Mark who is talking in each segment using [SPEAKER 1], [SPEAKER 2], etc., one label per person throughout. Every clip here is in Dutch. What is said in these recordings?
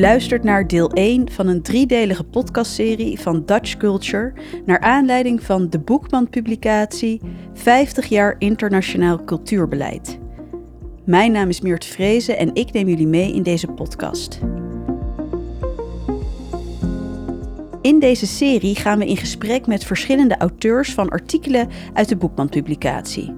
[SPEAKER 1] Luistert naar deel 1 van een driedelige podcastserie van Dutch Culture naar aanleiding van de Boekman-publicatie 50 jaar internationaal cultuurbeleid. Mijn naam is Meert Vrezen en ik neem jullie mee in deze podcast. In deze serie gaan we in gesprek met verschillende auteurs van artikelen uit de Boekman-publicatie.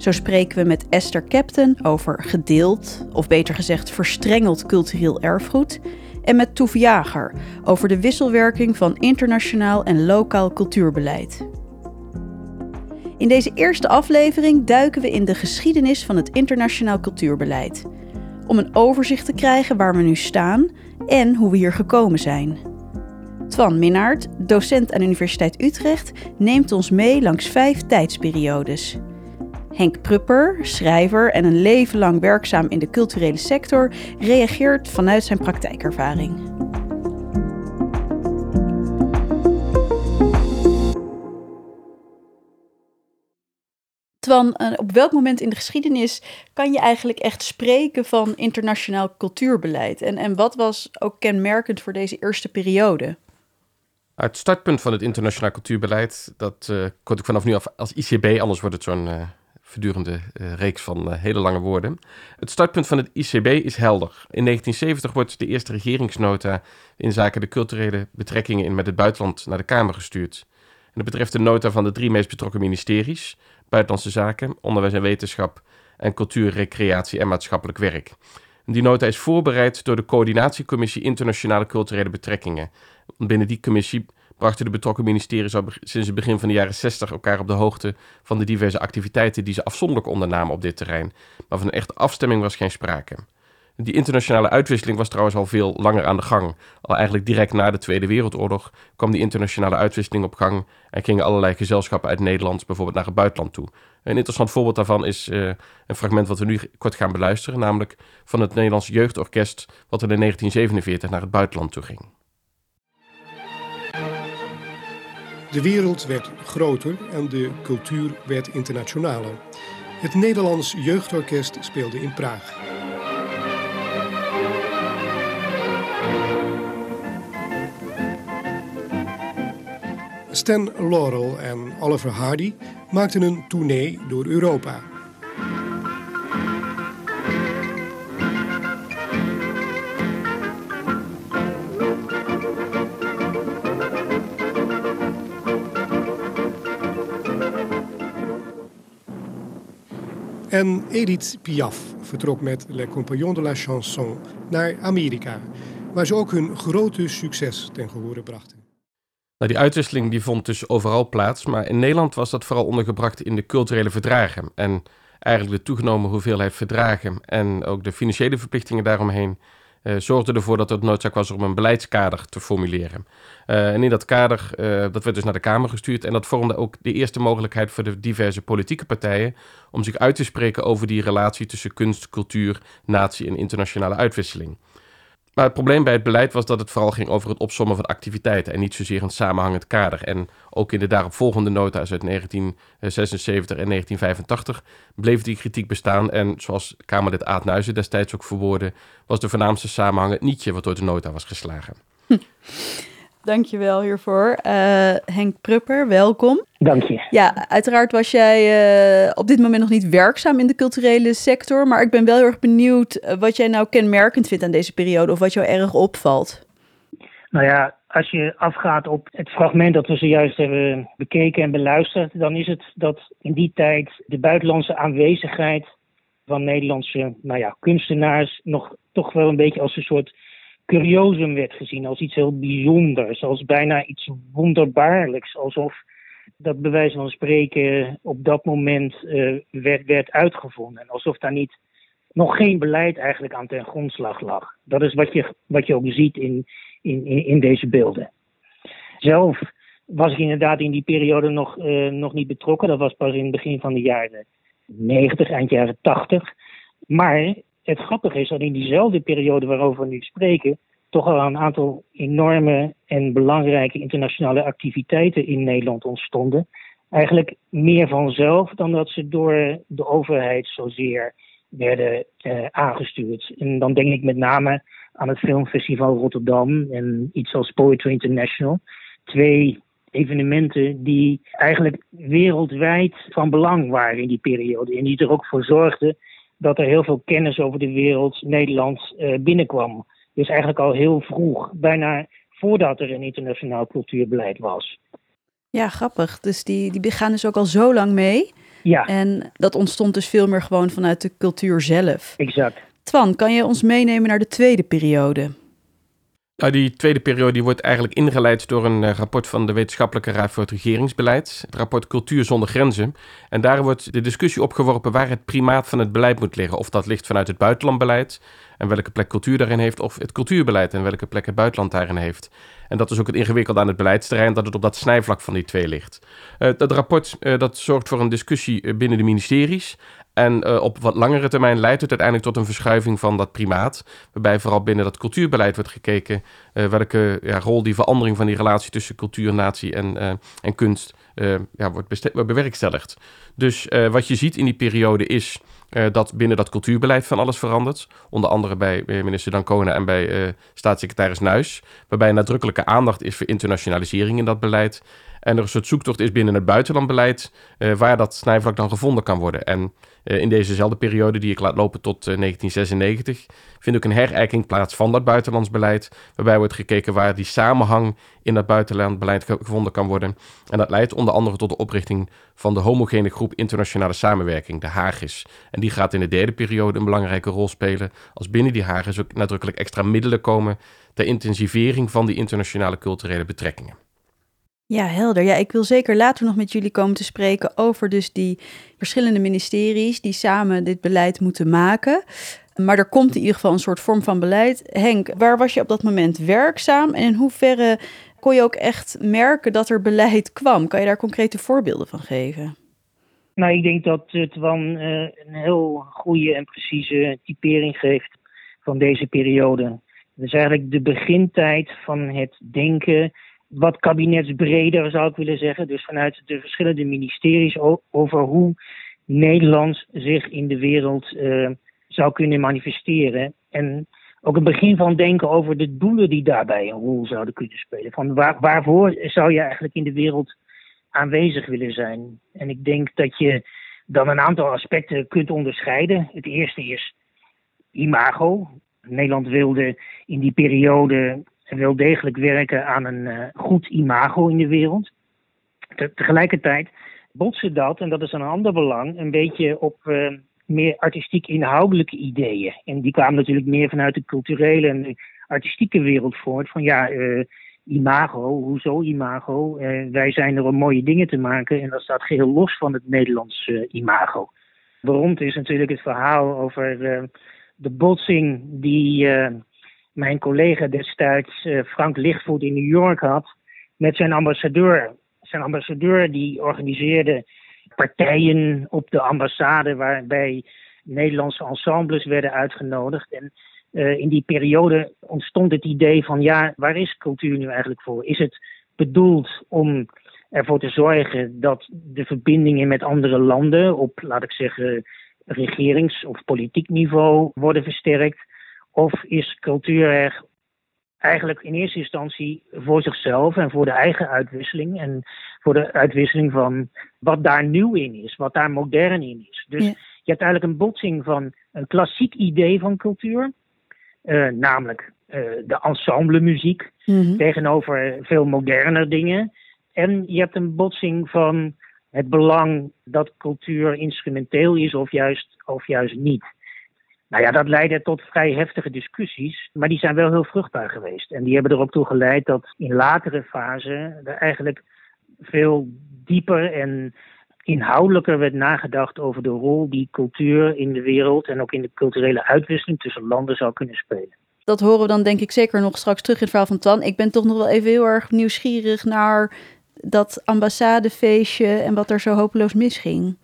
[SPEAKER 1] Zo spreken we met Esther Captain over gedeeld, of beter gezegd verstrengeld cultureel erfgoed. En met Toef Jager over de wisselwerking van internationaal en lokaal cultuurbeleid. In deze eerste aflevering duiken we in de geschiedenis van het internationaal cultuurbeleid. Om een overzicht te krijgen waar we nu staan en hoe we hier gekomen zijn. Twan Minnaert, docent aan Universiteit Utrecht, neemt ons mee langs vijf tijdsperiodes. Henk Prupper, schrijver en een leven lang werkzaam in de culturele sector, reageert vanuit zijn praktijkervaring. Twan, eh, op welk moment in de geschiedenis kan je eigenlijk echt spreken van internationaal cultuurbeleid? En, en wat was ook kenmerkend voor deze eerste periode?
[SPEAKER 2] Het startpunt van het internationaal cultuurbeleid, dat uh, ik vanaf nu af als ICB, anders wordt het zo'n uh, verdurende uh, reeks van hele lange woorden. Het startpunt van het ICB is helder. In 1970 wordt de eerste regeringsnota in zaken de culturele betrekkingen in met het buitenland naar de Kamer gestuurd. En dat betreft de nota van de drie meest betrokken ministeries: Buitenlandse Zaken, Onderwijs en Wetenschap en Cultuur, Recreatie en Maatschappelijk Werk. Die nota is voorbereid door de Coördinatiecommissie Internationale Culturele Betrekkingen. Binnen die commissie brachten de betrokken ministeries al sinds het begin van de jaren 60 elkaar op de hoogte van de diverse activiteiten die ze afzonderlijk ondernamen op dit terrein. Maar van een echte afstemming was geen sprake. Die internationale uitwisseling was trouwens al veel langer aan de gang. Al eigenlijk direct na de Tweede Wereldoorlog kwam die internationale uitwisseling op gang en gingen allerlei gezelschappen uit Nederland bijvoorbeeld naar het buitenland toe. Een interessant voorbeeld daarvan is uh, een fragment wat we nu kort gaan beluisteren, namelijk van het Nederlands Jeugdorkest, wat er in 1947 naar het buitenland toe ging.
[SPEAKER 3] De wereld werd groter en de cultuur werd internationaler. Het Nederlands Jeugdorkest speelde in Praag. Stan Laurel en Oliver Hardy maakten een tournee door Europa. En Edith Piaf vertrok met Les Compagnons de la Chanson naar Amerika, waar ze ook hun grote succes ten gehore brachten.
[SPEAKER 2] Nou, die uitwisseling die vond dus overal plaats, maar in Nederland was dat vooral ondergebracht in de culturele verdragen. En eigenlijk de toegenomen hoeveelheid verdragen en ook de financiële verplichtingen daaromheen uh, zorgden ervoor dat het noodzaak was om een beleidskader te formuleren. Uh, en in dat kader, uh, dat werd dus naar de Kamer gestuurd en dat vormde ook de eerste mogelijkheid voor de diverse politieke partijen om zich uit te spreken over die relatie tussen kunst, cultuur, natie en internationale uitwisseling. Maar het probleem bij het beleid was dat het vooral ging over het opsommen van activiteiten en niet zozeer een samenhangend kader. En ook in de daaropvolgende nota's uit 1976 en 1985 bleef die kritiek bestaan. En zoals Kamerlid Aad Nuizen destijds ook verwoordde, was de voornaamste samenhang het nietje wat door de nota was geslagen. Hm.
[SPEAKER 1] Dankjewel hiervoor. Uh, Henk Prupper, welkom.
[SPEAKER 4] Dank je.
[SPEAKER 1] Ja, uiteraard was jij uh, op dit moment nog niet werkzaam in de culturele sector, maar ik ben wel heel erg benieuwd eh, wat jij nou kenmerkend vindt aan deze periode of wat jou erg opvalt.
[SPEAKER 4] Nou ja, als je afgaat op het fragment dat we zojuist hebben bekeken en beluisterd, dan is het dat in die tijd de buitenlandse aanwezigheid van Nederlandse nou ja, kunstenaars nog toch wel een beetje als een soort curiosum werd gezien, als iets heel bijzonders, als bijna iets wonderbaarlijks, alsof dat bij wijze van spreken op dat moment uh, werd, werd uitgevonden. Alsof daar niet nog geen beleid eigenlijk aan ten grondslag lag. Dat is wat je, wat je ook ziet in, in, in deze beelden. Zelf was ik inderdaad in die periode nog, uh, nog niet betrokken. Dat was pas in het begin van de jaren 90, eind jaren 80. Maar het grappige is dat in diezelfde periode waarover we nu spreken, toch al een aantal enorme en belangrijke internationale activiteiten in Nederland ontstonden. Eigenlijk meer vanzelf dan dat ze door de overheid zozeer werden uh, aangestuurd. En dan denk ik met name aan het Filmfestival Rotterdam en iets als Poetry International. Twee evenementen die eigenlijk wereldwijd van belang waren in die periode. En die er ook voor zorgden dat er heel veel kennis over de wereld Nederland uh, binnenkwam. Dus eigenlijk al heel vroeg, bijna voordat er een internationaal cultuurbeleid was.
[SPEAKER 1] Ja, grappig. Dus die, die gaan dus ook al zo lang mee.
[SPEAKER 4] Ja.
[SPEAKER 1] En dat ontstond dus veel meer gewoon vanuit de cultuur zelf.
[SPEAKER 4] Exact.
[SPEAKER 1] Twan, kan je ons meenemen naar de tweede periode?
[SPEAKER 2] Nou, die tweede periode wordt eigenlijk ingeleid door een uh, rapport van de Wetenschappelijke Raad voor het Regeringsbeleid. Het rapport Cultuur zonder Grenzen. En daar wordt de discussie opgeworpen waar het primaat van het beleid moet liggen. Of dat ligt vanuit het buitenlandbeleid en welke plek cultuur daarin heeft, of het cultuurbeleid en welke plek het buitenland daarin heeft. En dat is ook het ingewikkelde aan het beleidsterrein, dat het op dat snijvlak van die twee ligt. Uh, dat rapport uh, dat zorgt voor een discussie binnen de ministeries. En uh, op wat langere termijn leidt het uiteindelijk tot een verschuiving van dat primaat. Waarbij vooral binnen dat cultuurbeleid wordt gekeken uh, welke ja, rol die verandering van die relatie tussen cultuur, natie en, uh, en kunst ja, wordt, wordt bewerkstelligd. Dus wat je ziet in die periode is dat binnen dat cultuurbeleid van alles verandert. Onder andere bij minister Dancona en bij staatssecretaris Nuis. Waarbij nadrukkelijke aandacht is voor internationalisering in dat beleid. En er een soort zoektocht is binnen het buitenlandbeleid uh, waar dat snijvlak dan gevonden kan worden. En uh, in dezezelfde periode die ik laat lopen tot uh, 1996 vindt ook een herijking plaats van dat buitenlandsbeleid. Waarbij wordt gekeken waar die samenhang in dat buitenlandbeleid gevonden kan worden. En dat leidt onder andere tot de oprichting van de homogene groep internationale samenwerking, de HAGIS. En die gaat in de derde periode een belangrijke rol spelen. Als binnen die HAGIS ook nadrukkelijk extra middelen komen ter intensivering van die internationale culturele betrekkingen.
[SPEAKER 1] Ja, helder. Ja, ik wil zeker later nog met jullie komen te spreken over dus die verschillende ministeries die samen dit beleid moeten maken. Maar er komt in ieder geval een soort vorm van beleid. Henk, waar was je op dat moment werkzaam en in hoeverre kon je ook echt merken dat er beleid kwam? Kan je daar concrete voorbeelden van geven?
[SPEAKER 4] Nou, ik denk dat het Twan uh, een heel goede en precieze typering geeft van deze periode. Het is eigenlijk de begintijd van het denken wat kabinetsbreder zou ik willen zeggen. Dus vanuit de verschillende ministeries over hoe Nederland zich in de wereld uh, zou kunnen manifesteren. En ook het begin van denken over de doelen die daarbij een rol zouden kunnen spelen. Van waar, waarvoor zou je eigenlijk in de wereld aanwezig willen zijn? En ik denk dat je dan een aantal aspecten kunt onderscheiden. Het eerste is imago. Nederland wilde in die periode wel degelijk werken aan een uh, goed imago in de wereld. Te, tegelijkertijd botsen dat, en dat is een ander belang, een beetje op uh, meer artistiek inhoudelijke ideeën. En die kwamen natuurlijk meer vanuit de culturele en artistieke wereld voort. Van ja, uh, imago, hoezo imago? wij zijn er om mooie dingen te maken en dat staat geheel los van het Nederlands imago. Beroemd is natuurlijk het verhaal over de botsing die mijn collega destijds uh, Frank Lichtvoet in New York had met zijn ambassadeur. Zijn ambassadeur die organiseerde partijen op de ambassade waarbij Nederlandse ensembles werden uitgenodigd. En uh, in die periode ontstond het idee van ja, waar is cultuur nu eigenlijk voor? Is het bedoeld om ervoor te zorgen dat de verbindingen met andere landen op, laat ik zeggen, regerings- of politiek niveau worden versterkt? Of is cultuur eigenlijk in eerste instantie voor zichzelf en voor de eigen uitwisseling en voor de uitwisseling van wat daar nieuw in is, wat daar modern in is. Dus je hebt eigenlijk een botsing van een klassiek idee van cultuur, uh, namelijk uh, de ensemblemuziek, mm-hmm. tegenover veel moderner dingen. En je hebt een botsing van het belang dat cultuur instrumenteel is of juist, of juist niet. Nou ja, dat leidde tot vrij heftige discussies, maar die zijn wel heel vruchtbaar geweest. En die hebben er ook toe geleid dat in latere fasen er eigenlijk veel dieper en inhoudelijker werd nagedacht over de rol die cultuur in de wereld en ook in de culturele uitwisseling tussen landen zou kunnen spelen.
[SPEAKER 1] Dat horen we dan denk ik zeker nog straks terug in het verhaal van Tan. Ik ben toch nog wel even heel erg nieuwsgierig naar dat ambassadefeestje en wat er zo hopeloos misging.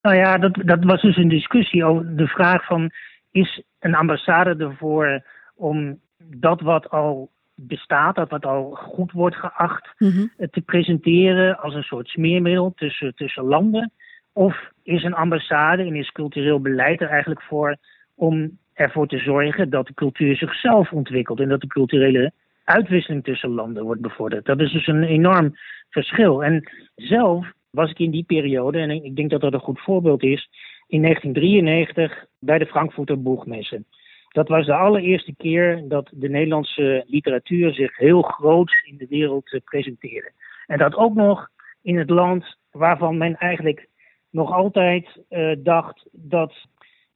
[SPEAKER 4] Nou ja, dat, dat was dus een discussie over de vraag van is een ambassade ervoor om dat wat al bestaat, dat wat al goed wordt geacht, mm-hmm. te presenteren als een soort smeermiddel tussen, tussen landen? Of is een ambassade en is cultureel beleid er eigenlijk voor om ervoor te zorgen dat de cultuur zichzelf ontwikkelt en dat de culturele uitwisseling tussen landen wordt bevorderd. Dat is dus een enorm verschil. En zelf was ik in die periode, en ik denk dat dat een goed voorbeeld is, in 1993 bij de Frankfurter Boegmessen. Dat was de allereerste keer dat de Nederlandse literatuur zich heel groot in de wereld presenteerde. En dat ook nog in het land waarvan men eigenlijk nog altijd uh, dacht dat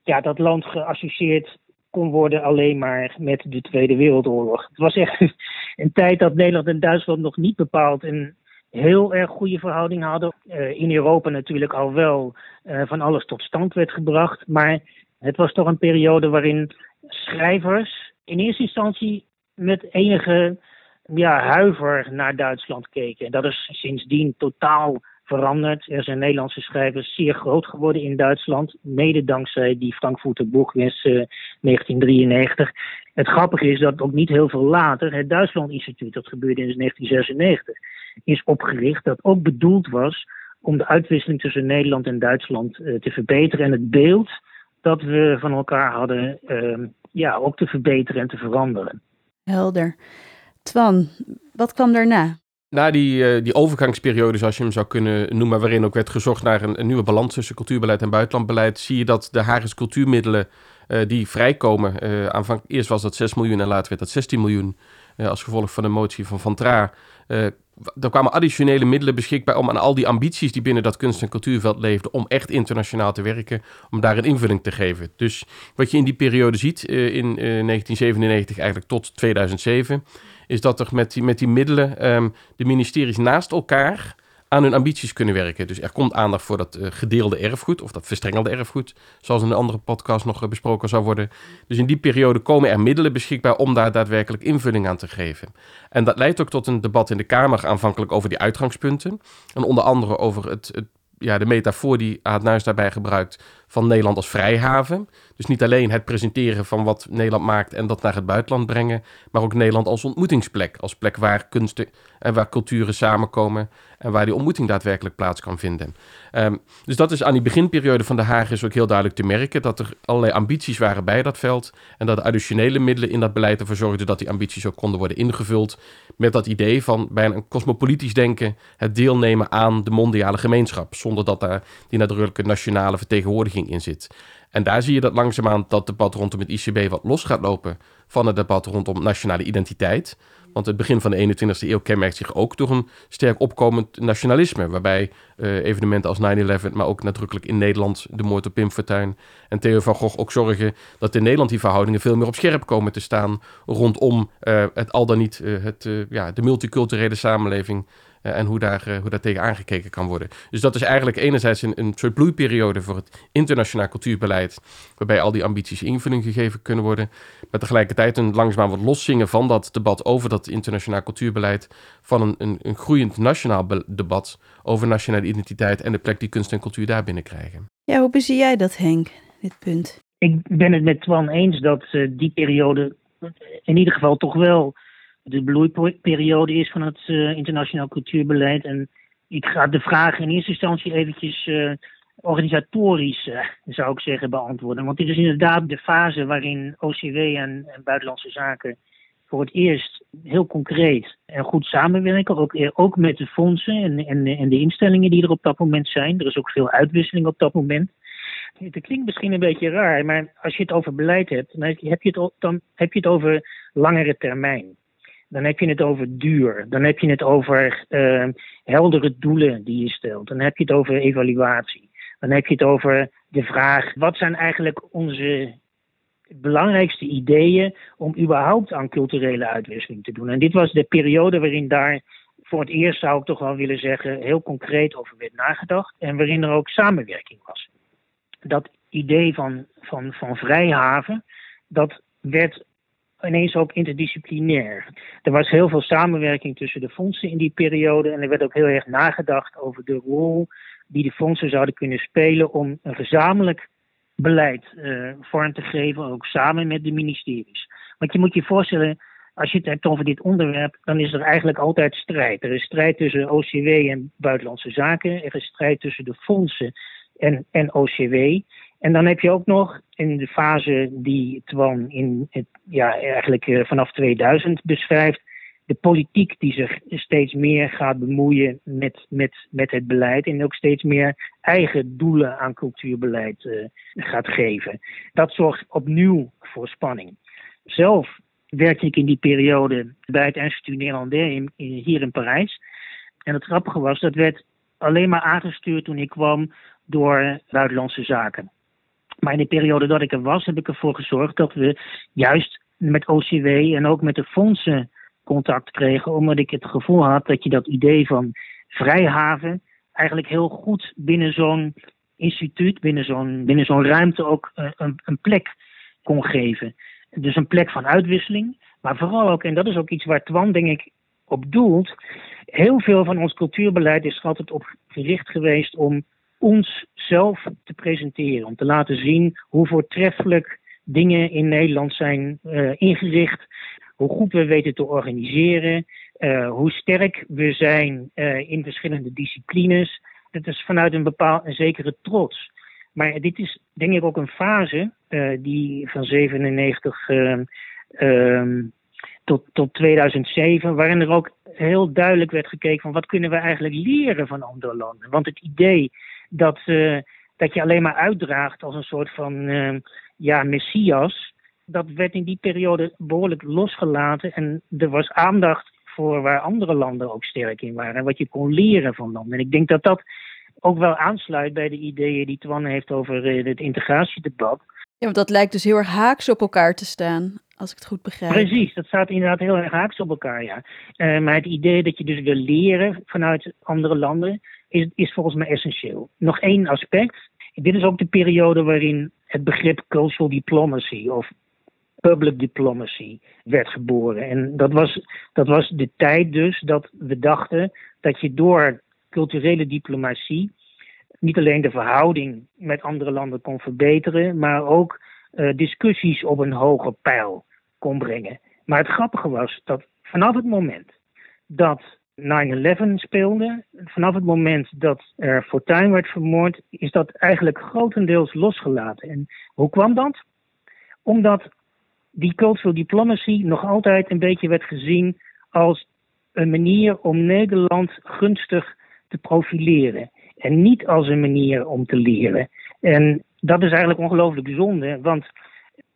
[SPEAKER 4] ja, dat land geassocieerd kon worden alleen maar met de Tweede Wereldoorlog. Het was echt een tijd dat Nederland en Duitsland nog niet bepaald een heel erg goede verhouding hadden. Uh, in Europa natuurlijk al wel uh, van alles tot stand werd gebracht. Maar het was toch een periode waarin schrijvers in eerste instantie met enige ja, huiver naar Duitsland keken. En dat is sindsdien totaal veranderd. Er zijn Nederlandse schrijvers zeer groot geworden in Duitsland, mede dankzij die Frankfurter Boegwest uh, 1993. Het grappige is dat ook niet heel veel later het Duitsland Instituut, dat gebeurde in 1996, is opgericht, dat ook bedoeld was om de uitwisseling tussen Nederland en Duitsland uh, te verbeteren en het beeld dat we van elkaar hadden, uh, ja, ook te verbeteren en te veranderen.
[SPEAKER 1] Helder. Twan, wat kwam daarna?
[SPEAKER 2] Na die, uh, die overgangsperiode, zoals je hem zou kunnen noemen, waarin ook werd gezocht naar een, een nieuwe balans tussen cultuurbeleid en buitenlandbeleid, zie je dat de Haagse cultuurmiddelen uh, die vrijkomen, uh, aanvang, eerst was dat 6 miljoen en later werd dat 16 miljoen, als gevolg van de motie van Van Tra. er kwamen additionele middelen beschikbaar om aan al die ambities die binnen dat kunst- en cultuurveld leefden, om echt internationaal te werken, om daar een invulling te geven. Dus wat je in die periode ziet, in 1997 eigenlijk tot 2007, is dat er met die, met die middelen um, de ministeries naast elkaar aan hun ambities kunnen werken. Dus er komt aandacht voor dat uh, gedeelde erfgoed of dat verstrengelde erfgoed, zoals in een andere podcast nog uh, besproken zou worden. Dus in die periode komen er middelen beschikbaar om daar daadwerkelijk invulling aan te geven. En dat leidt ook tot een debat in de Kamer aanvankelijk over die uitgangspunten. En onder andere over het, het ja, de metafoor die Aad Nuis daarbij gebruikt van Nederland als vrijhaven. Dus niet alleen het presenteren van wat Nederland maakt en dat naar het buitenland brengen, maar ook Nederland als ontmoetingsplek. Als plek waar kunsten en waar culturen samenkomen en waar die ontmoeting daadwerkelijk plaats kan vinden. Um, dus dat is aan die beginperiode van de Haag is ook heel duidelijk te merken dat er allerlei ambities waren bij dat veld en dat de additionele middelen in dat beleid ervoor zorgden dat die ambities ook konden worden ingevuld met dat idee van bijna een cosmopolitisch denken, het deelnemen aan de mondiale gemeenschap, zonder dat daar die nadrukkelijke nationale vertegenwoordiging in zit. En daar zie je dat langzaamaan dat debat rondom het ICB wat los gaat lopen van het debat rondom nationale identiteit. Want het begin van de 21e eeuw kenmerkt zich ook door een sterk opkomend nationalisme. Waarbij uh, evenementen als 9-11, maar ook nadrukkelijk in Nederland de moord op Pim Fortuyn en Theo van Gogh ook zorgen dat in Nederland die verhoudingen veel meer op scherp komen te staan rondom uh, het al dan niet uh, het, ja, de multiculturele samenleving en hoe daar, hoe daar tegen aangekeken kan worden. Dus dat is eigenlijk enerzijds een, een soort bloeiperiode voor het internationaal cultuurbeleid, waarbij al die ambities invulling gegeven kunnen worden, maar tegelijkertijd een langzaam wat loszingen van dat debat over dat internationaal cultuurbeleid, van een, een, een groeiend nationaal debat over nationale identiteit en de plek die kunst en cultuur daar binnen krijgen.
[SPEAKER 1] Ja, hoe bezie jij dat, Henk, dit punt?
[SPEAKER 4] Ik ben het met Twan eens dat uh, die periode in ieder geval toch wel de bloeiperiode is van het uh, internationaal cultuurbeleid. En ik ga de vraag in eerste instantie eventjes uh, organisatorisch, uh, zou ik zeggen, beantwoorden. Want dit is inderdaad de fase waarin OCW en, en buitenlandse zaken voor het eerst heel concreet en goed samenwerken. Ook, ook met de fondsen en, en, en de instellingen die er op dat moment zijn. Er is ook veel uitwisseling op dat moment. Het klinkt misschien een beetje raar, maar als je het over beleid hebt, dan heb je het, dan heb je het over langere termijn. Dan heb je het over duur. Dan heb je het over uh, heldere doelen die je stelt. Dan heb je het over evaluatie. Dan heb je het over de vraag: wat zijn eigenlijk onze belangrijkste ideeën om überhaupt aan culturele uitwisseling te doen? En dit was de periode waarin daar voor het eerst, zou ik toch wel willen zeggen, heel concreet over werd nagedacht. En waarin er ook samenwerking was. Dat idee van, van, van vrijhaven, dat werd ineens ook interdisciplinair. Er was heel veel samenwerking tussen de fondsen in die periode en er werd ook heel erg nagedacht over de rol die de fondsen zouden kunnen spelen om een gezamenlijk beleid uh, vorm te geven, ook samen met de ministeries. Want je moet je voorstellen, als je het hebt over dit onderwerp, dan is er eigenlijk altijd strijd. Er is strijd tussen OCW en buitenlandse zaken, er is strijd tussen de fondsen en, en OCW. En dan heb je ook nog in de fase die Twan in het, ja, eigenlijk eh, vanaf 2000 beschrijft, de politiek die zich steeds meer gaat bemoeien met, met, met het beleid en ook steeds meer eigen doelen aan cultuurbeleid uh, gaat geven. Dat zorgt opnieuw voor spanning. Zelf werkte ik in die periode bij het Instituut Nederlander hier in Parijs. En het grappige was, dat werd alleen maar aangestuurd toen ik kwam door buitenlandse zaken. Maar in de periode dat ik er was, heb ik ervoor gezorgd dat we juist met OCW en ook met de fondsen contact kregen, omdat ik het gevoel had dat je dat idee van vrijhaven eigenlijk heel goed binnen zo'n instituut, binnen zo'n, binnen zo'n ruimte ook eh, een, een plek kon geven. Dus een plek van uitwisseling, maar vooral ook, en dat is ook iets waar Twan denk ik op doelt, heel veel van ons cultuurbeleid is altijd op gericht geweest om ons zelf te presenteren. Om te laten zien hoe voortreffelijk dingen in Nederland zijn uh, ingericht. Hoe goed we weten te organiseren. Uh, hoe sterk we zijn uh, in verschillende disciplines. Dat is vanuit een bepaald een zekere trots. Maar dit is denk ik ook een fase die van 97 ehm, tot, tot 2007, waarin er ook heel duidelijk werd gekeken van wat kunnen we eigenlijk leren van andere landen. Want het idee dat, uh, dat je alleen maar uitdraagt als een soort van uh, ja, messias. Dat werd in die periode behoorlijk losgelaten. En er was aandacht voor waar andere landen ook sterk in waren. En wat je kon leren van landen. En ik denk dat dat ook wel aansluit bij de ideeën die Twan heeft over uh, het integratiedebat.
[SPEAKER 1] Ja, want dat lijkt dus heel erg haaks op elkaar te staan, als ik het goed begrijp.
[SPEAKER 4] Precies, dat staat inderdaad heel erg haaks op elkaar, ja. Uh, maar het idee dat je dus wil leren vanuit andere landen, is, is volgens mij essentieel. Nog één aspect. Dit is ook de periode waarin het begrip cultural diplomacy of public diplomacy werd geboren. En dat was, dat was de tijd dus dat we dachten dat je door culturele diplomatie niet alleen de verhouding met andere landen kon verbeteren, maar ook uh, discussies op een hoger pijl kon brengen. Maar het grappige was dat vanaf het moment dat 9-11 speelde, vanaf het moment dat er Fortuyn werd vermoord, is dat eigenlijk grotendeels losgelaten. En hoe kwam dat? Omdat die cultural diplomacy nog altijd een beetje werd gezien als een manier om Nederland gunstig te profileren. En niet als een manier om te leren. En dat is eigenlijk ongelooflijk zonde, want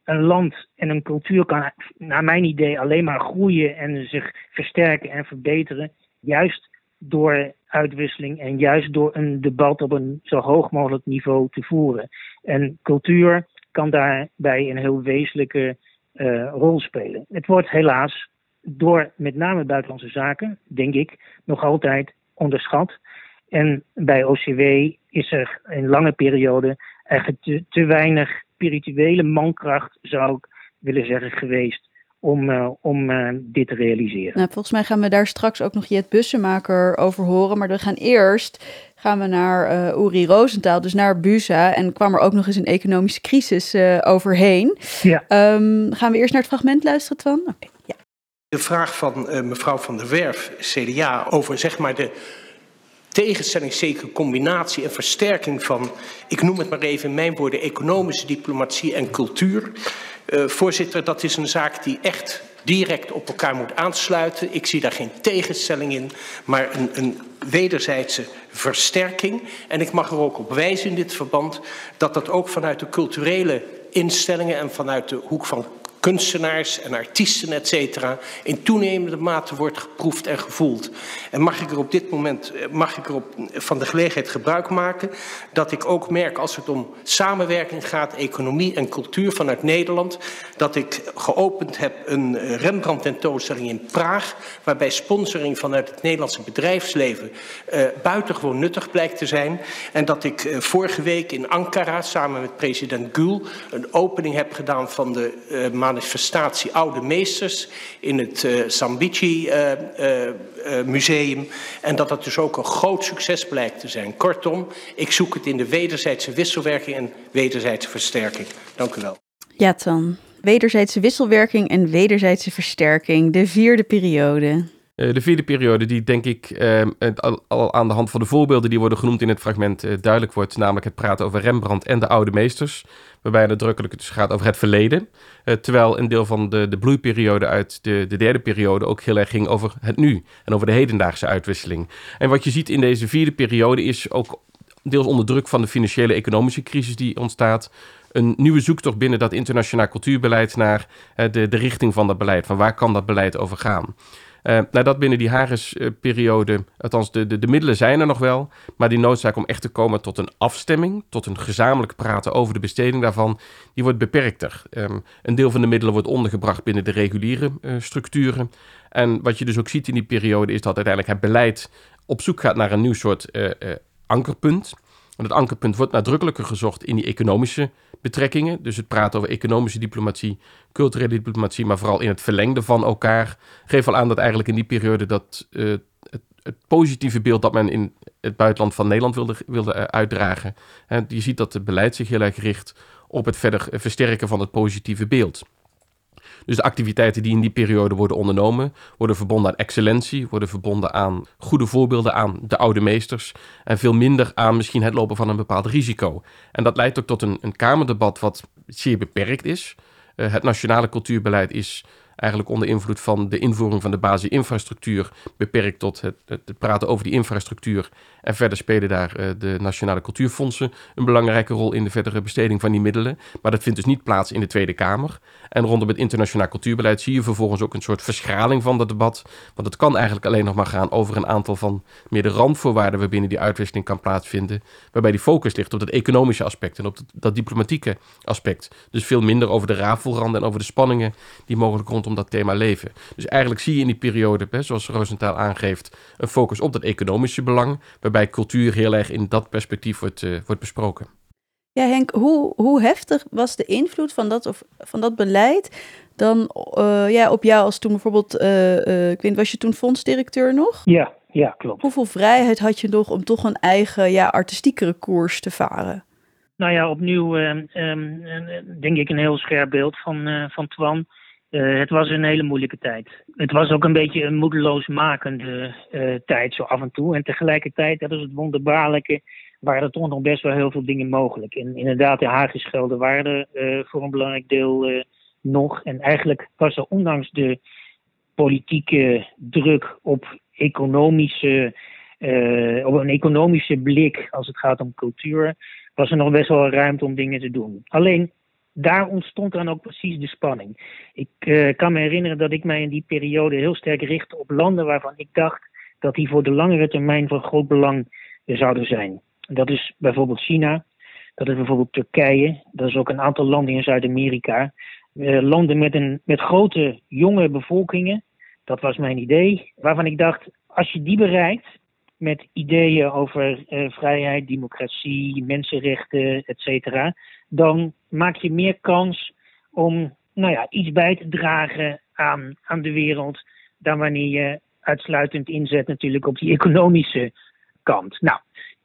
[SPEAKER 4] een land en een cultuur kan, naar mijn idee, alleen maar groeien en zich versterken en verbeteren Juist door uitwisseling en juist door een debat op een zo hoog mogelijk niveau te voeren. En cultuur kan daarbij een heel wezenlijke uh, rol spelen. Het wordt helaas door met name buitenlandse zaken, denk ik, nog altijd onderschat. En bij OCW is er een lange periode eigenlijk te weinig spirituele mankracht, zou ik willen zeggen, geweest om, uh, om uh, dit te realiseren.
[SPEAKER 1] Nou, volgens mij gaan we daar straks ook nog Jet Bussemaker over horen. Maar we gaan eerst gaan we naar uh, Uri Rosenthal, dus naar Busa. En kwam er ook nog eens een economische crisis overheen.
[SPEAKER 4] Ja.
[SPEAKER 1] Um, gaan we eerst naar het fragment luisteren, Twan? Okay, ja.
[SPEAKER 5] De vraag van mevrouw Van der Werf, CDA, over zeg maar de tegenstelling, zeker combinatie en versterking van, ik noem het maar even in mijn woorden, economische diplomatie en cultuur. Uh, voorzitter, dat is een zaak die echt direct op elkaar moet aansluiten. Ik zie daar geen tegenstelling in, maar een, een wederzijdse versterking. En ik mag er ook op wijzen in dit verband dat dat ook vanuit de culturele instellingen en vanuit de hoek van kunstenaars en artiesten, et cetera, in toenemende mate wordt geproefd en gevoeld. En mag ik er op dit moment, eh, mag ik er op, van de gelegenheid gebruik maken, dat ik ook merk als het om samenwerking gaat, economie en cultuur vanuit Nederland, dat ik geopend heb een Rembrandt tentoonstelling in Praag, waarbij sponsoring vanuit het Nederlandse bedrijfsleven uh, buitengewoon nuttig blijkt te zijn. En dat ik uh, vorige week in Ankara samen met president Gül een opening heb gedaan van de uh, manifestatie Oude Meesters in het uh, Sambici uh, uh, Museum. En dat het dus ook een groot succes blijkt te zijn. Kortom, ik zoek het in de wederzijdse wisselwerking en wederzijdse versterking. Dank u wel.
[SPEAKER 1] Ja, dan. Wederzijdse wisselwerking en wederzijdse versterking, de vierde periode.
[SPEAKER 2] Eh, de vierde periode, die denk ik uh, al, aan de hand van de voorbeelden die worden genoemd in het fragment duidelijk wordt, namelijk het praten over Rembrandt en de oude meesters, waarbij het nadrukkelijk dus gaat over het verleden, terwijl een deel van de, de bloeiperiode uit de, de derde periode ook heel erg ging over het nu en over de hedendaagse uitwisseling. En wat je ziet in deze vierde periode is ook deels onder druk van de financiële economische crisis die ontstaat, een nieuwe zoektocht binnen dat internationaal cultuurbeleid naar de, de richting van dat beleid, van waar kan dat beleid over gaan. Nou, dat binnen die Harris-periode, althans de, de, de middelen zijn er nog wel, maar die noodzaak om echt te komen tot een afstemming, tot een gezamenlijk praten over de besteding daarvan, die wordt beperkter. Um, een deel van de middelen wordt ondergebracht binnen de reguliere uh, structuren. En wat je dus ook ziet in die periode is dat uiteindelijk het beleid op zoek gaat naar een nieuw soort uh, ankerpunt. En het ankerpunt wordt nadrukkelijker gezocht in die economische betrekkingen. Dus het praten over economische diplomatie, culturele diplomatie, maar vooral in het verlengde van elkaar. Geeft wel aan dat eigenlijk in die periode dat uh, het, het, positieve beeld dat men in het buitenland van Nederland wilde, wilde uh, uitdragen. Je ziet dat het beleid zich heel erg richt op het verder versterken van het positieve beeld. Dus de activiteiten die in die periode worden ondernomen, worden verbonden aan excellentie, worden verbonden aan goede voorbeelden, aan de oude meesters. En veel minder aan misschien het lopen van een bepaald risico. En dat leidt ook tot een, een Kamerdebat wat zeer beperkt is. Uh, het nationale cultuurbeleid is eigenlijk onder invloed van de invoering van de basisinfrastructuur beperkt tot het, het, praten over die infrastructuur. En verder spelen daar uh, de nationale cultuurfondsen een belangrijke rol in de verdere besteding van die middelen. Maar dat vindt dus niet plaats in de Tweede Kamer. En rondom het internationaal cultuurbeleid zie je vervolgens ook een soort verschraling van dat debat. Want het kan eigenlijk alleen nog maar gaan over een aantal van meer de randvoorwaarden waarbinnen die uitwisseling kan plaatsvinden. Waarbij die focus ligt op het economische aspect en op dat, dat diplomatieke aspect. Dus veel minder over de rafelranden en over de spanningen die mogelijk rondom dat thema leven. Dus eigenlijk zie je in die periode, zoals Rosenthal aangeeft, een focus op dat economische belang. Waarbij cultuur heel erg in dat perspectief wordt, uh, wordt besproken.
[SPEAKER 1] Ja, Henk, hoe, hoe heftig was de invloed van dat, of, van dat beleid dan uh, ja, op jou als toen bijvoorbeeld, uh, ik weet was je toen fondsdirecteur nog?
[SPEAKER 4] Ja, ja, klopt.
[SPEAKER 1] Hoeveel vrijheid had je nog om toch een eigen ja, artistiekere koers te varen?
[SPEAKER 4] Nou ja, opnieuw um, denk ik een heel scherp beeld van, van Twan. Het was een hele moeilijke tijd. Het was ook een beetje een moedeloosmakende tijd zo af en toe. En tegelijkertijd, dat is het wonderbaarlijke, waren er toch nog best wel heel veel dingen mogelijk. En inderdaad, de Haagse waren er uh, voor een belangrijk deel uh, nog. En eigenlijk was er ondanks de politieke druk op economische, uh, op een economische blik als het gaat om cultuur, was er nog best wel ruimte om dingen te doen. Alleen daar ontstond dan ook precies de spanning. Ik kan me herinneren dat ik mij in die periode heel sterk richtte op landen waarvan ik dacht dat die voor de langere termijn van groot belang zouden zijn. Dat is bijvoorbeeld China, dat is bijvoorbeeld Turkije, dat is ook een aantal landen in Zuid-Amerika. Uh, landen met, een, met grote jonge bevolkingen, dat was mijn idee, waarvan ik dacht, als je die bereikt met ideeën over uh, vrijheid, democratie, mensenrechten, et cetera, dan maak je meer kans om nou ja, iets bij te dragen aan, aan de wereld dan wanneer je uitsluitend inzet natuurlijk op die economische kant. Nou,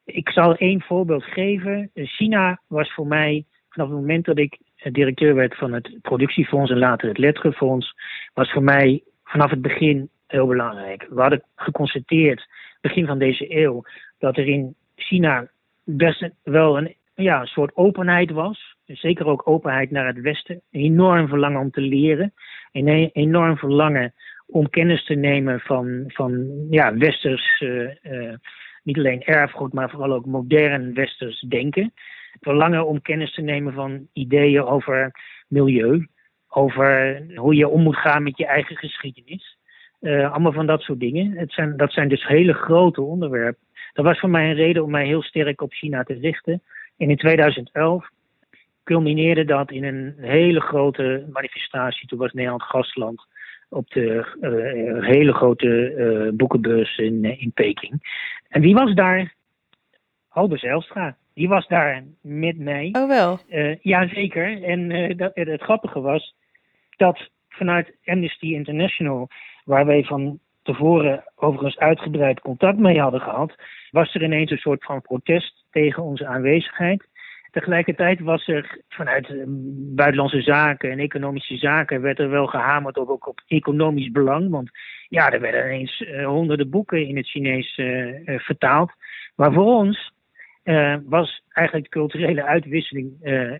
[SPEAKER 4] ik zal één voorbeeld geven. China was voor mij, vanaf het moment dat ik directeur werd van het productiefonds en later het letterenfonds, was voor mij vanaf het begin heel belangrijk. We hadden geconstateerd, begin van deze eeuw, dat er in China best wel een, ja, een soort openheid was. Zeker ook openheid naar het Westen. Een enorm verlangen om te leren. Een enorm verlangen om kennis te nemen van, van ja, westers uh, uh, niet alleen erfgoed, maar vooral ook modern westers denken. Verlangen om kennis te nemen van ideeën over milieu, over hoe je om moet gaan met je eigen geschiedenis. Uh, allemaal van dat soort dingen. Het zijn, dat zijn dus hele grote onderwerpen. Dat was voor mij een reden om mij heel sterk op China te richten. En in 2011 culmineerde dat in een hele grote manifestatie. Toen was Nederland gastland op de uh, hele grote uh, boekenbeurs in, in Peking. En wie was daar? Albert Zijlstra. Die was daar met mij.
[SPEAKER 1] Oh wel?
[SPEAKER 4] Uh, Jazeker. En dat, het grappige was dat vanuit Amnesty International, waar wij van tevoren overigens uitgebreid contact mee hadden gehad, was er ineens een soort van protest tegen onze aanwezigheid. Tegelijkertijd was er vanuit eh, buitenlandse zaken en economische zaken werd er wel gehamerd op, ook op economisch belang. Want ja, er werden ineens uh, honderden boeken in het Chinees uh, vertaald. Maar voor ons was eigenlijk culturele uitwisseling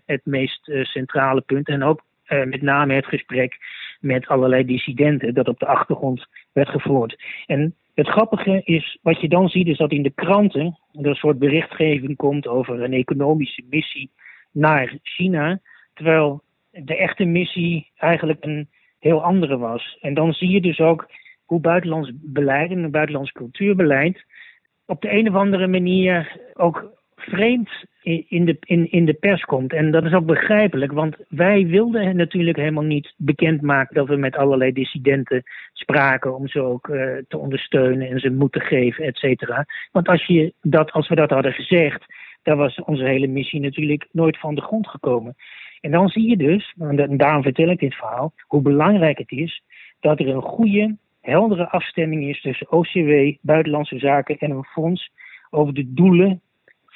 [SPEAKER 4] het meest centrale punt. En ook met name het gesprek met allerlei dissidenten dat op de achtergrond werd gevoerd. En het grappige is, wat je dan ziet, is dat in de kranten er een soort berichtgeving komt over een economische missie naar China, terwijl de echte missie eigenlijk een heel andere was. En dan zie je dus ook hoe buitenlands beleid en buitenlands cultuurbeleid op de een of andere manier ook vreemd in de, in, in de pers komt. En dat is ook begrijpelijk, want wij wilden natuurlijk helemaal niet bekendmaken dat we met allerlei dissidenten spraken om ze ook uh, te ondersteunen en ze moed te geven, et cetera. Want als, je dat, als we dat hadden gezegd, dan was onze hele missie natuurlijk nooit van de grond gekomen. En dan zie je dus, en daarom vertel ik dit verhaal, hoe belangrijk het is dat er een goede, heldere afstemming is tussen OCW, Buitenlandse Zaken en een fonds over de doelen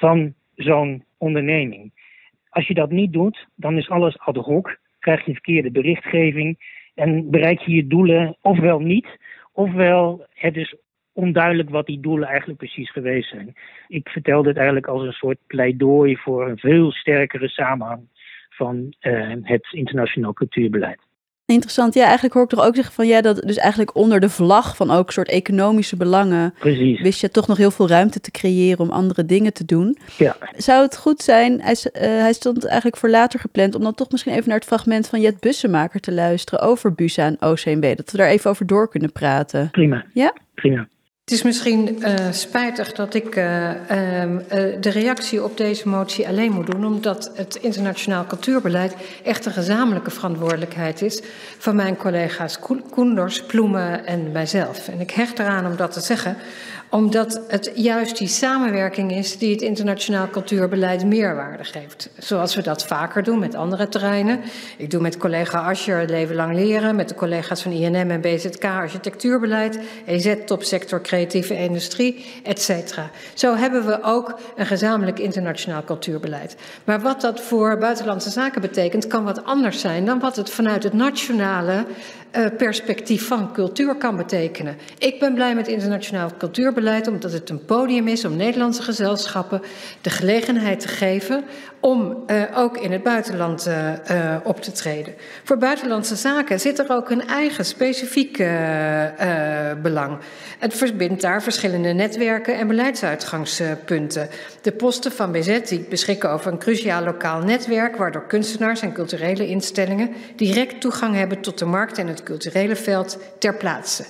[SPEAKER 4] van zo'n onderneming. Als je dat niet doet, dan is alles ad hoc, krijg je verkeerde berichtgeving en bereik je je doelen ofwel niet, ofwel het is onduidelijk wat die doelen eigenlijk precies geweest zijn. Ik vertel dit eigenlijk als een soort pleidooi voor een veel sterkere samenhang van uh, het internationaal cultuurbeleid.
[SPEAKER 1] Interessant. Ja, eigenlijk hoor ik toch ook zeggen van ja, dat dus eigenlijk onder de vlag van ook soort economische belangen.
[SPEAKER 4] Precies.
[SPEAKER 1] Wist je toch nog heel veel ruimte te creëren om andere dingen te doen.
[SPEAKER 4] Ja.
[SPEAKER 1] Zou het goed zijn, hij, uh, hij stond eigenlijk voor later gepland, om dan toch misschien even naar het fragment van Jet Bussemaker te luisteren over BUSA en OCMB. Dat we daar even over door kunnen praten.
[SPEAKER 4] Prima.
[SPEAKER 1] Ja?
[SPEAKER 4] Prima.
[SPEAKER 6] Het is misschien uh, spijtig dat ik uh, uh, de reactie op deze motie alleen moet doen, omdat het internationaal cultuurbeleid echt een gezamenlijke verantwoordelijkheid is van mijn collega's Koenders, Ploemen en mijzelf. En ik hecht eraan om dat te zeggen, omdat het juist die samenwerking is die het internationaal cultuurbeleid meerwaarde geeft. Zoals we dat vaker doen met andere terreinen. Ik doe met collega Ascher Leven Lang Leren, met de collega's van INM en BZK architectuurbeleid, EZ topsector creatieve industrie, etc. Zo hebben we ook een gezamenlijk internationaal cultuurbeleid. Maar wat dat voor buitenlandse zaken betekent, kan wat anders zijn dan wat het vanuit het nationale uh, perspectief van cultuur kan betekenen. Ik ben blij met internationaal cultuurbeleid omdat het een podium is om Nederlandse gezelschappen de gelegenheid te geven om uh, ook in het buitenland uh, op te treden. Voor buitenlandse zaken zit er ook een eigen specifiek belang. Het verbindt daar verschillende netwerken en beleidsuitgangspunten. De posten van BZ beschikken over een cruciaal lokaal netwerk, waardoor kunstenaars en culturele instellingen direct toegang hebben tot de markt en het culturele veld ter plaatse.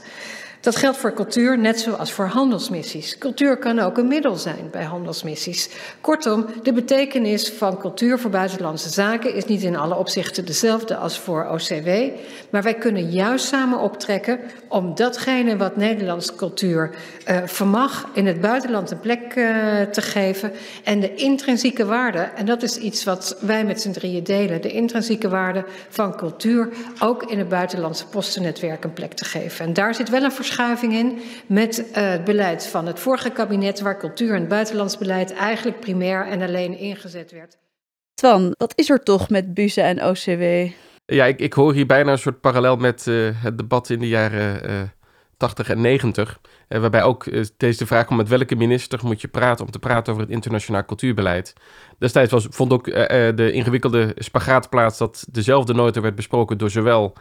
[SPEAKER 6] Dat geldt voor cultuur net zoals voor handelsmissies. Cultuur kan ook een middel zijn bij handelsmissies. Kortom, de betekenis van cultuur voor buitenlandse zaken is niet in alle opzichten dezelfde als voor OCW, maar wij kunnen juist samen optrekken om datgene wat Nederlandse cultuur uh, vermag in het buitenland een plek uh, te geven en de intrinsieke waarde, en dat is iets wat wij met z'n drieën delen, de intrinsieke waarde van cultuur ook in het buitenlandse postennetwerk een plek te geven. En daar zit wel een verschil verschuiving in met uh, het beleid van het vorige kabinet, waar cultuur en buitenlands beleid eigenlijk primair en alleen ingezet werd.
[SPEAKER 1] Twan, wat is er toch met BUZE en OCW?
[SPEAKER 2] Ja, ik, ik hoor hier bijna een soort parallel met uh, het debat in de jaren uh, 80 en 90. Uh, waarbij ook uh, deze vraag om met welke minister moet je praten om te praten over het internationaal cultuurbeleid. Destijds was, vond ook uh, de ingewikkelde spagaat plaats dat dezelfde nota werd besproken door zowel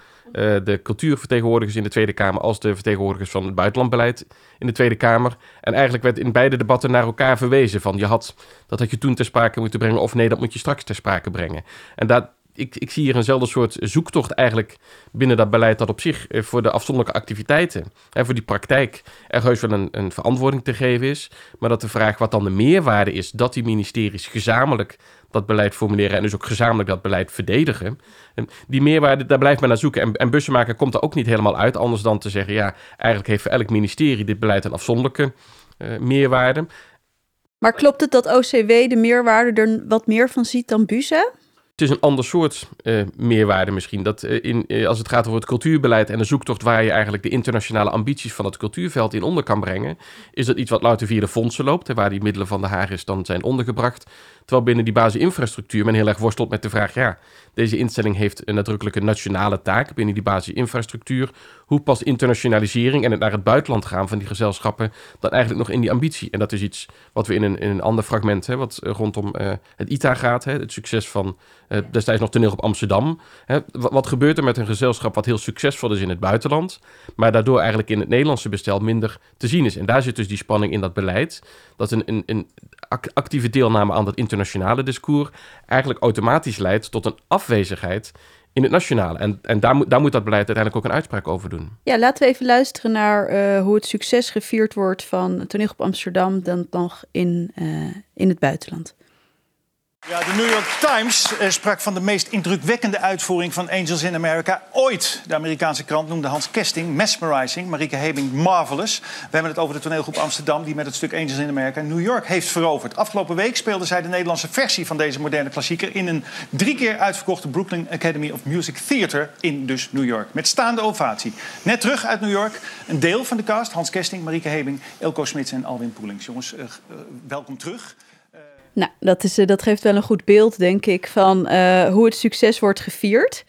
[SPEAKER 2] de cultuurvertegenwoordigers in de Tweede Kamer als de vertegenwoordigers van het buitenlandbeleid in de Tweede Kamer. En eigenlijk werd in beide debatten naar elkaar verwezen van je had, dat had je toen ter sprake moeten brengen of nee, dat moet je straks ter sprake brengen. En dat, ik, ik zie hier eenzelfde soort zoektocht eigenlijk binnen dat beleid dat op zich eh, voor de afzonderlijke activiteiten en voor die praktijk er heus wel een, een verantwoording te geven is. Maar dat de vraag wat dan de meerwaarde is dat die ministeries gezamenlijk dat beleid formuleren en dus ook gezamenlijk dat beleid verdedigen. En die meerwaarde, daar blijft men naar zoeken. En, en bussenmaker komt er ook niet helemaal uit, anders dan te zeggen, ja, eigenlijk heeft elk ministerie dit beleid een afzonderlijke uh, meerwaarde.
[SPEAKER 1] Maar klopt het dat OCW de meerwaarde er wat meer van ziet dan BUSA?
[SPEAKER 2] Is een ander soort uh, meerwaarde misschien. Dat, uh, in, uh, als het gaat over het cultuurbeleid en de zoektocht waar je eigenlijk de internationale ambities van het cultuurveld in onder kan brengen, is dat iets wat louter via de fondsen loopt, hè, waar die middelen van de Haris dan zijn ondergebracht. Terwijl binnen die basisinfrastructuur men heel erg worstelt met de vraag, ja, deze instelling heeft een nadrukkelijke nationale taak binnen die basisinfrastructuur. Hoe past internationalisering en het naar het buitenland gaan van die gezelschappen dan eigenlijk nog in die ambitie? En dat is iets wat we in een, in een ander fragment, hè, wat rondom het ITA gaat, hè, het succes van destijds nog toneel op Amsterdam. Hè, wat, gebeurt er met een gezelschap wat heel succesvol is in het buitenland, maar daardoor eigenlijk in het Nederlandse bestel minder te zien is? En daar zit dus die spanning in dat beleid, dat een, een, een actieve deelname aan dat internationale discours eigenlijk automatisch leidt tot een afwezigheid in het nationale. En, en daar, moet, daar moet dat beleid uiteindelijk ook een uitspraak over doen.
[SPEAKER 1] Ja, laten we even luisteren naar uh, hoe het succes gevierd wordt van Toneel op Amsterdam dan nog in, uh, in het buitenland.
[SPEAKER 7] Ja, de New York Times eh, sprak van de meest indrukwekkende uitvoering van Angels in America ooit. De Amerikaanse krant noemde Hans Kesting mesmerizing, Marike Hebing marvelous. We hebben het over de toneelgroep Amsterdam die met het stuk Angels in America New York heeft veroverd. Afgelopen week speelde zij de Nederlandse versie van deze moderne klassieker in een drie keer uitverkochte Brooklyn Academy of Music Theater in dus New York. Met staande ovatie. Net terug uit New York, een deel van de cast, Hans Kesting, Marike Hebing, Elko Smits en Alwin Poelings. Jongens, uh, uh, welkom terug.
[SPEAKER 1] Nou, dat, is, uh, dat geeft wel een goed beeld, denk ik, van uh, hoe het succes wordt gevierd.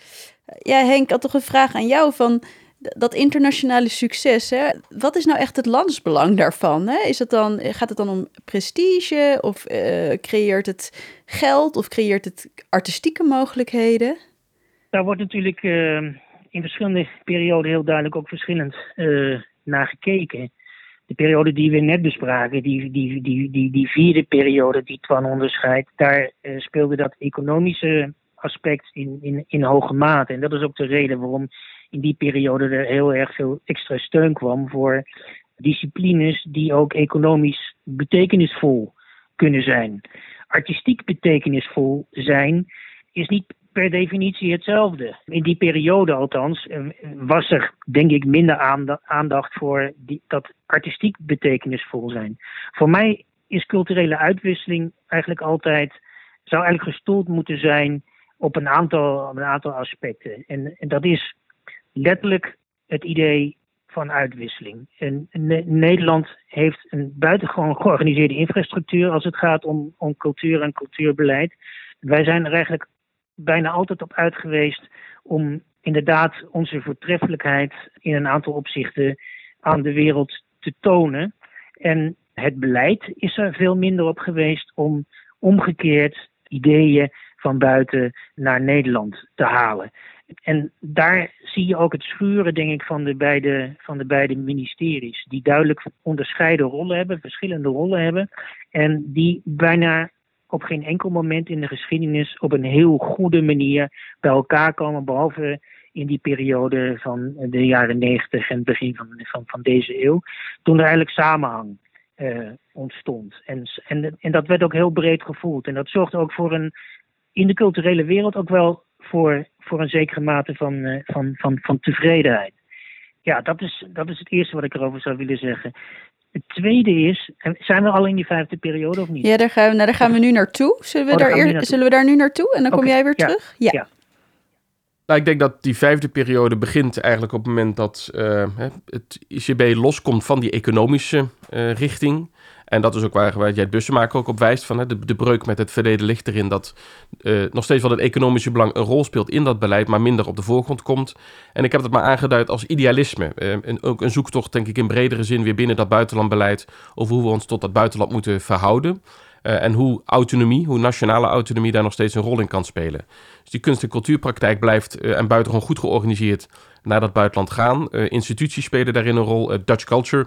[SPEAKER 1] Ja, Henk, had toch een vraag aan jou van dat internationale succes. Hè? Wat is nou echt het landsbelang daarvan? Hè? Is het dan, gaat het dan om prestige of uh, creëert het geld of creëert het artistieke mogelijkheden?
[SPEAKER 4] Daar wordt natuurlijk in verschillende perioden heel duidelijk ook verschillend naar gekeken de periode die we net bespraken, die, die, die, die, die vierde periode die Twan onderscheidt, daar uh, speelde dat economische aspect in, in, in hoge mate. En dat is ook de reden waarom in die periode er heel erg veel extra steun kwam voor disciplines die ook economisch betekenisvol kunnen zijn. Artistiek betekenisvol zijn is niet per definitie hetzelfde. In die periode althans eh, was er denk ik minder aandacht voor die, dat artistiek betekenisvol zijn. Voor mij is culturele uitwisseling eigenlijk altijd, zou eigenlijk gestoeld moeten zijn op een aantal, een aantal aspecten. En, en dat is letterlijk het idee van uitwisseling. En Nederland heeft een buitengewoon georganiseerde infrastructuur als het gaat om, om cultuur en cultuurbeleid. Wij zijn er eigenlijk bijna altijd op uit geweest om inderdaad onze voortreffelijkheid in een aantal opzichten aan de wereld te tonen. En het beleid is er veel minder op geweest om omgekeerd ideeën van buiten naar Nederland te halen. En daar zie je ook het schuren, denk ik, van de beide, van de beide ministeries. Die duidelijk onderscheiden rollen hebben, verschillende rollen hebben. En die bijna op geen enkel moment in de geschiedenis op een heel goede manier bij elkaar komen, behalve in die periode van de jaren 90 en het begin van, van, van deze eeuw, toen er eigenlijk samenhang uh, ontstond. En, en, en dat werd ook heel breed gevoeld. En dat zorgde ook voor een, in de culturele wereld ook wel voor, voor een zekere mate van, uh, van, van, van tevredenheid. Ja, dat is, dat is het eerste wat ik erover zou willen zeggen. Het tweede is, zijn we al in die vijfde periode of niet?
[SPEAKER 1] Ja, daar gaan we, nou, daar gaan we nu naartoe. Zullen we, oh, daar, eer, zullen we daar nu naartoe en dan okay. kom jij weer
[SPEAKER 4] ja.
[SPEAKER 1] terug?
[SPEAKER 4] Ja. ja.
[SPEAKER 2] Nou, ik denk dat die vijfde periode begint eigenlijk op het moment dat uh, het ICB loskomt van die economische uh, richting. En dat is ook waar, waar jij Bussemaker ook op wijst. Van, hè, de, de breuk met het verleden ligt erin dat uh, nog steeds wel het economische belang een rol speelt in dat beleid, maar minder op de voorgrond komt. En ik heb het maar aangeduid als idealisme. Uh, en ook een zoektocht, denk ik, in bredere zin weer binnen dat buitenlandbeleid over hoe we ons tot dat buitenland moeten verhouden. Uh, en hoe autonomie, hoe nationale autonomie daar nog steeds een rol in kan spelen. Dus die kunst- en cultuurpraktijk blijft en buitengewoon goed georganiseerd naar dat buitenland gaan. instituties spelen daarin een rol. Dutch culture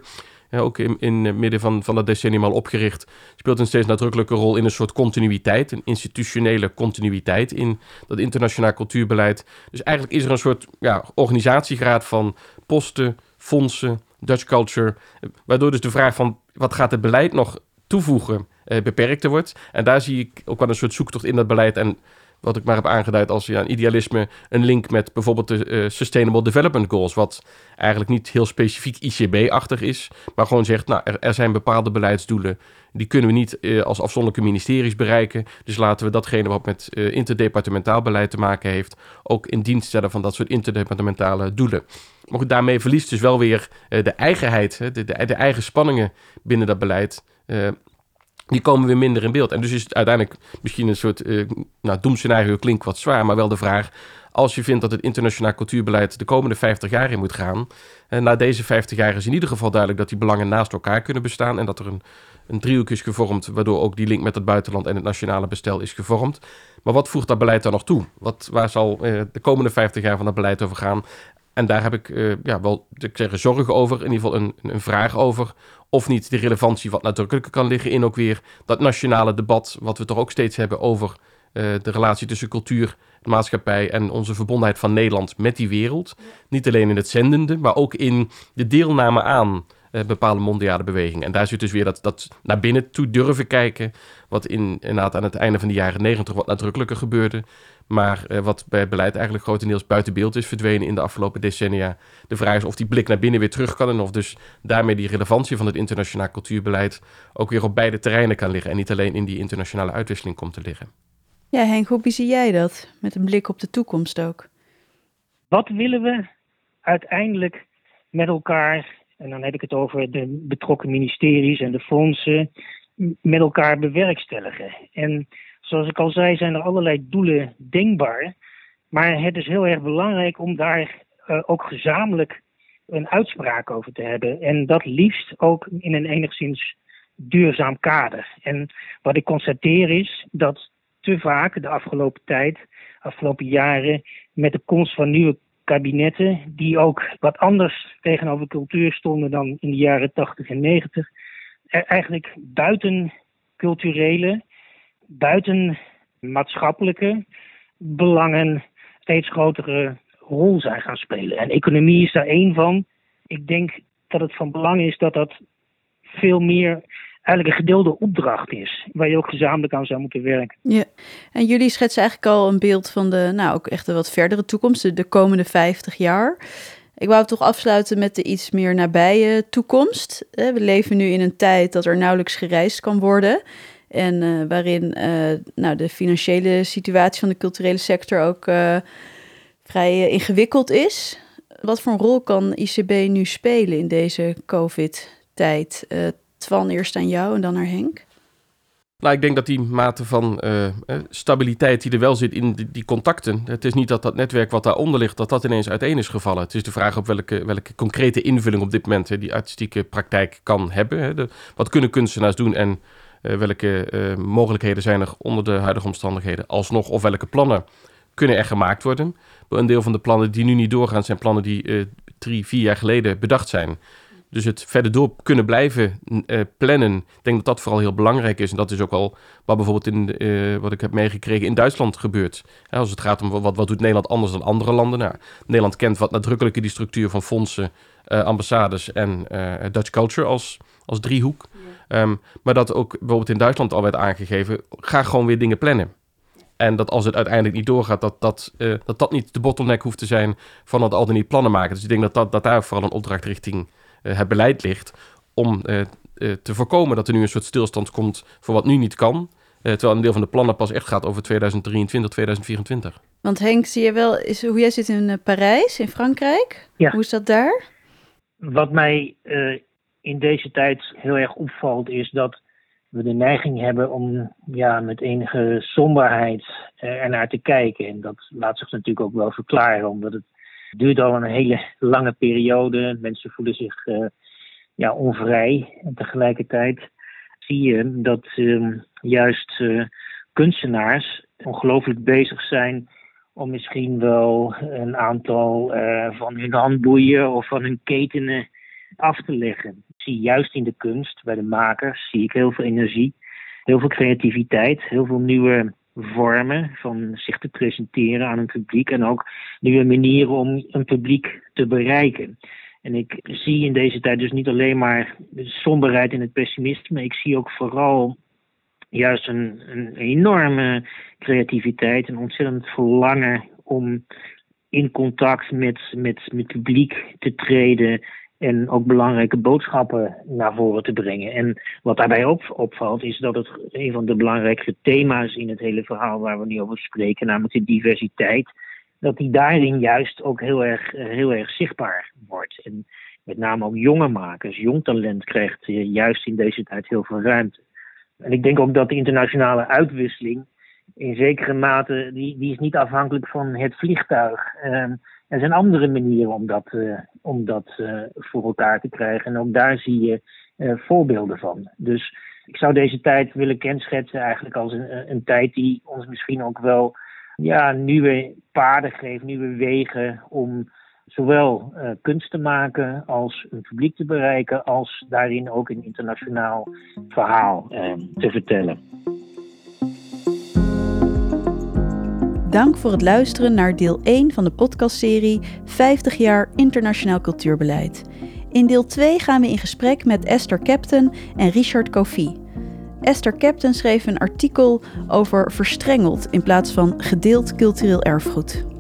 [SPEAKER 2] ook in, in het midden van, van dat decennium al opgericht, speelt een steeds nadrukkelijke rol in een soort continuïteit, een institutionele continuïteit in dat internationaal cultuurbeleid. Dus eigenlijk is er een soort ja, organisatiegraad van posten, fondsen, Dutch culture, waardoor dus de vraag van wat gaat het beleid nog toevoegen eh, beperkter wordt. En daar zie ik ook wel een soort zoektocht in dat beleid en wat ik maar heb aangeduid als ja, een idealisme, een link met bijvoorbeeld de uh, Sustainable Development Goals, wat eigenlijk niet heel specifiek ICB-achtig is, maar gewoon zegt, nou, er, zijn bepaalde beleidsdoelen, die kunnen we niet uh, als afzonderlijke ministeries bereiken, dus laten we datgene wat met uh, interdepartementaal beleid te maken heeft, ook in dienst stellen van dat soort interdepartementale doelen. Maar daarmee verliest dus wel weer de eigenheid, de, de, de, eigen spanningen binnen dat beleid die komen weer minder in beeld. En dus is het uiteindelijk misschien een soort uh, nou, doemscenario klinkt wat zwaar, maar wel de vraag: als je vindt dat het internationaal cultuurbeleid de komende 50 jaar in moet gaan, en na deze 50 jaar is in ieder geval duidelijk dat die belangen naast elkaar kunnen bestaan en dat er een, een driehoek is gevormd, waardoor ook die link met het buitenland en het nationale bestel is gevormd. Maar wat voegt dat beleid dan nog toe? Wat, waar zal uh, de komende 50 jaar van dat beleid over gaan? En daar heb ik ja, wel ik zeg, zorgen over, in ieder geval een, een vraag over of niet de relevantie wat nadrukkelijker kan liggen in ook weer dat nationale debat, wat we toch ook steeds hebben over uh, de relatie tussen cultuur, maatschappij en onze verbondenheid van Nederland met die wereld. Niet alleen in het zendende, maar ook in de deelname aan uh, bepaalde mondiale bewegingen. En daar zit dus weer dat, dat naar binnen toe durven kijken, wat in, inderdaad aan het einde van de jaren negentig wat nadrukkelijker gebeurde. Maar uh, wat bij beleid eigenlijk grotendeels buiten beeld is verdwenen in de afgelopen decennia. De vraag is of die blik naar binnen weer terug kan en of dus daarmee die relevantie van het internationaal cultuurbeleid ook weer op beide terreinen kan liggen en niet alleen in die internationale uitwisseling komt te liggen.
[SPEAKER 1] Ja, Henk, hoe zie jij dat? Met een blik op de toekomst ook.
[SPEAKER 4] Wat willen we uiteindelijk met elkaar, en dan heb ik het over de betrokken ministeries en de fondsen, met elkaar bewerkstelligen? En Zoals ik al zei, zijn er allerlei doelen denkbaar. Maar het is heel erg belangrijk om daar uh, ook gezamenlijk een uitspraak over te hebben. En dat liefst ook in een enigszins duurzaam kader. En wat ik constateer is dat te vaak de afgelopen tijd, afgelopen jaren, met de komst van nieuwe kabinetten, die ook wat anders tegenover cultuur stonden dan in de jaren 80 en 90, er eigenlijk buiten culturele buiten maatschappelijke belangen steeds grotere rol zijn gaan spelen. En economie is daar één van. Ik denk dat het van belang is dat dat veel meer eigenlijk een gedeelde opdracht is, waar je ook gezamenlijk aan zou moeten werken.
[SPEAKER 1] Ja, en jullie schetsen eigenlijk al een beeld van de, nou ook echt de wat verdere toekomst, de, komende 50 jaar. Ik wou toch afsluiten met de iets meer nabije toekomst. We leven nu in een tijd dat er nauwelijks gereisd kan worden. En uh, waarin uh, nou, de financiële situatie van de culturele sector ook uh, vrij ingewikkeld is. Wat voor een rol kan ICB nu spelen in deze COVID-tijd? Twan, eerst aan jou en dan naar Henk.
[SPEAKER 2] Nou, ik denk dat die mate van stabiliteit die er wel zit in die, contacten. Het is niet dat dat netwerk wat daaronder ligt, dat dat ineens uiteen is gevallen. Het is de vraag op welke, welke concrete invulling op dit moment hè, die artistieke praktijk kan hebben. Hè. Wat kunnen kunstenaars doen en welke uh, mogelijkheden zijn er onder de huidige omstandigheden alsnog of welke plannen kunnen er gemaakt worden. Een deel van de plannen die nu niet doorgaan zijn plannen die uh, drie, vier jaar geleden bedacht zijn. Dus het verder door kunnen blijven plannen, ik denk dat dat vooral heel belangrijk is. En dat is ook al wat bijvoorbeeld in wat ik heb meegekregen in Duitsland gebeurt. als het gaat om wat, wat doet Nederland anders dan andere landen. Nou, Nederland kent wat nadrukkelijker die structuur van fondsen, ambassades en Dutch culture als, als driehoek. Um, maar dat ook bijvoorbeeld in Duitsland al werd aangegeven, ga gewoon weer dingen plannen. En dat als het uiteindelijk niet doorgaat, dat dat, uh, dat, dat niet de bottleneck hoeft te zijn van het al dan niet plannen maken. Dus ik denk dat, dat, dat daar vooral een opdracht richting uh, het beleid ligt. Om uh, te voorkomen dat er nu een soort stilstand komt voor wat nu niet kan. terwijl een deel van de plannen pas echt gaat over 2023, 2024.
[SPEAKER 1] Want Henk, zie je wel is, hoe jij zit in Parijs, in Frankrijk?
[SPEAKER 4] Ja.
[SPEAKER 1] Hoe is dat daar?
[SPEAKER 4] Wat mij in deze tijd heel erg opvalt, is dat we de neiging hebben om ja, met enige somberheid ernaar te kijken. En dat laat zich natuurlijk ook wel verklaren, omdat het duurt al een hele lange periode. Mensen voelen zich uh, ja, onvrij. En tegelijkertijd zie je dat uh, juist uh, kunstenaars ongelooflijk bezig zijn om misschien wel een aantal van hun handboeien of van hun ketenen af te leggen. Ik zie juist in de kunst, bij de makers, zie ik heel veel energie, heel veel creativiteit, heel veel nieuwe vormen van zich te presenteren aan een publiek en ook nieuwe manieren om een publiek te bereiken. En ik zie in deze tijd dus niet alleen maar de somberheid en het pessimisme, ik zie ook vooral juist een, een enorme creativiteit, een ontzettend verlangen om in contact met, met, met publiek te treden en ook belangrijke boodschappen naar voren te brengen. En wat daarbij op, opvalt is dat het een van de belangrijkste thema's in het hele verhaal waar we nu over spreken, namelijk de diversiteit, dat die daarin juist ook heel erg, heel erg zichtbaar wordt. En met name ook jonge makers, jong talent krijgt eh, juist in deze tijd heel veel ruimte. En ik denk ook dat de internationale uitwisseling in zekere mate, die, die is niet afhankelijk van het vliegtuig. Uh, er zijn andere manieren om dat, uh, om dat uh, voor elkaar te krijgen. En ook daar zie je voorbeelden van. Dus ik zou deze tijd willen kenschetsen eigenlijk als een, een tijd die ons misschien ook wel ja, nieuwe paden geeft, nieuwe wegen om zowel kunst te maken als een publiek te bereiken, als daarin ook een internationaal verhaal te vertellen.
[SPEAKER 1] Dank voor het luisteren naar deel 1 van de podcastserie 50 jaar internationaal cultuurbeleid. In deel 2 gaan we in gesprek met Esther Captain en Richard Kofi. Esther Captain schreef een artikel over verstrengeld in plaats van gedeeld cultureel erfgoed.